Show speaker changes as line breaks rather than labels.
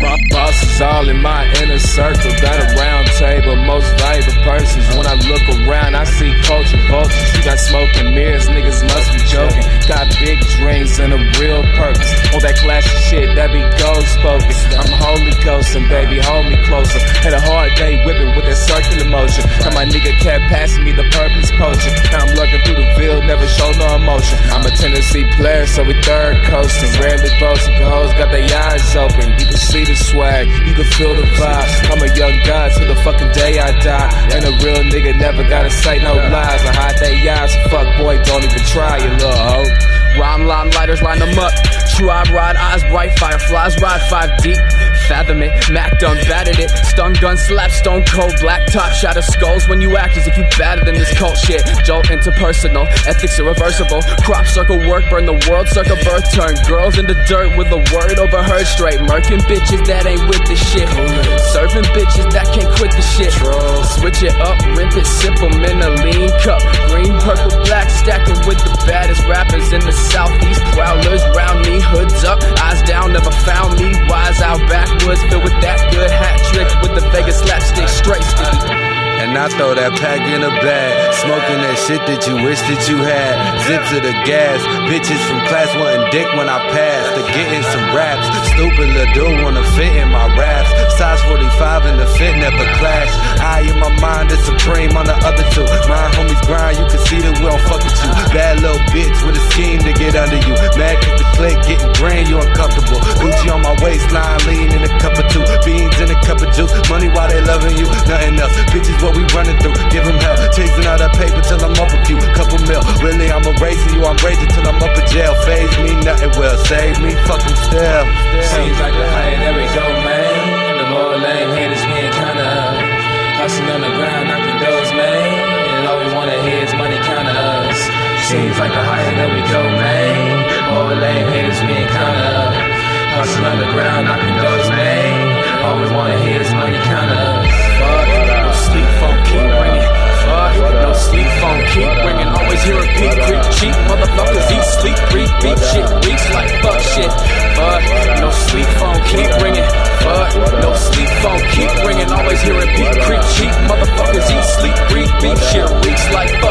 bosses all in my inner circle. Got a round table, most valuable persons. When I look around, I see culture vultures. You got smoke and mirrors, niggas must be joking. Got big dreams and a real purpose. On that classic shit, that be ghost focused. I'm holy ghosting, baby, hold me closer. Had a hard day whipping with that circular motion. Now my nigga kept passing me the purpose potion. Now I'm lurking through the field, never show no emotion. I'm a Tennessee player, so we third coasting. Rarely boasting, hoes got their eyes. See the swag, you can feel the vibe. I'm a young god till the fucking day I die. And a real nigga never gotta say no lies. I hide they eyes, fuck boy, don't even try, you little hoe.
Rhyme line lighters line them up. Tribe ride eyes bright, fireflies ride five deep. Fathom it, Mac done batted it. Stun gun slap, stone cold, black top shatter skulls when you act as if you battered in this cult shit. Jolt interpersonal, ethics irreversible. Crop circle work, burn the world, circle birth turn. Girls into dirt with a word overheard straight. Murking bitches that ain't with the shit. Serving bitches that can't quit the shit. Switch it up, rip it, sip 'em in a lean cup.
I throw that pack in a bag, smoking that shit that you wish that you had. Zip to the gas, bitches from class wanting dick when I pass. To getting some raps, stupid little dude wanna fit in my raps. Size 45 and the fit never clash. I in my mind is supreme on the other two. My homies grind, you can see that we don't fuck with you. Bad little bitch with a scheme to get under you. Mad cause the click getting grand, you uncomfortable. Gucci on my waistline, lean in a cup been raising you, I'm raising till I'm up in jail. Phase me, nothing will save me. Fucking still. Seems like the
higher that we go, man. The more lame haters being kinda hustling on the ground, knocking doors, man. And all we wanna hear is money counter. us. Seems like the higher that we go, man. More lame haters being kinda hustling on the ground, knocking doors, man. All we wanna hear is money counter. us.
Fuck, no sleep phone keep ringing. Fuck, no sleep phone keep ringing. Always hear a beat creep cheap motherfuckers eat sleep, breathe, beat shit, reach like fuck shit. Fuck, no sleep phone keep ringing. Fuck, no sleep phone keep ringing. Always hearing beat creep, cheap motherfuckers eat sleep, breathe, beat shit, reach like fuck.